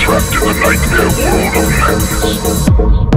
trapped in the nightmare world of madness.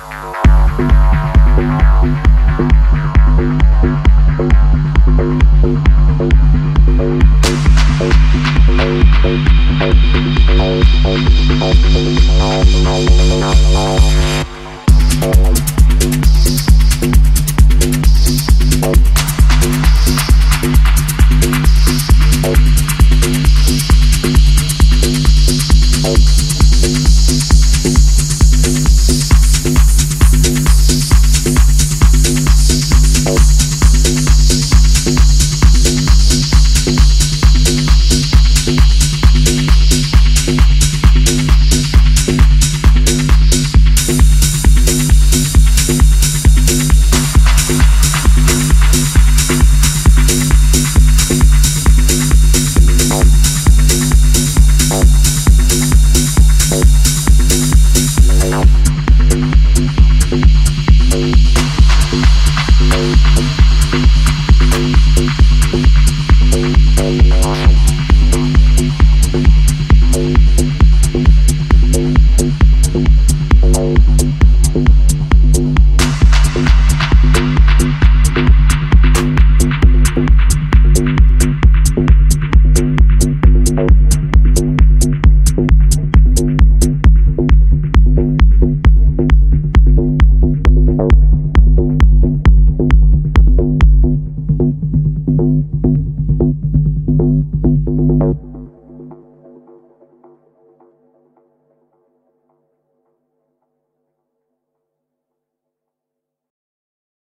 Thank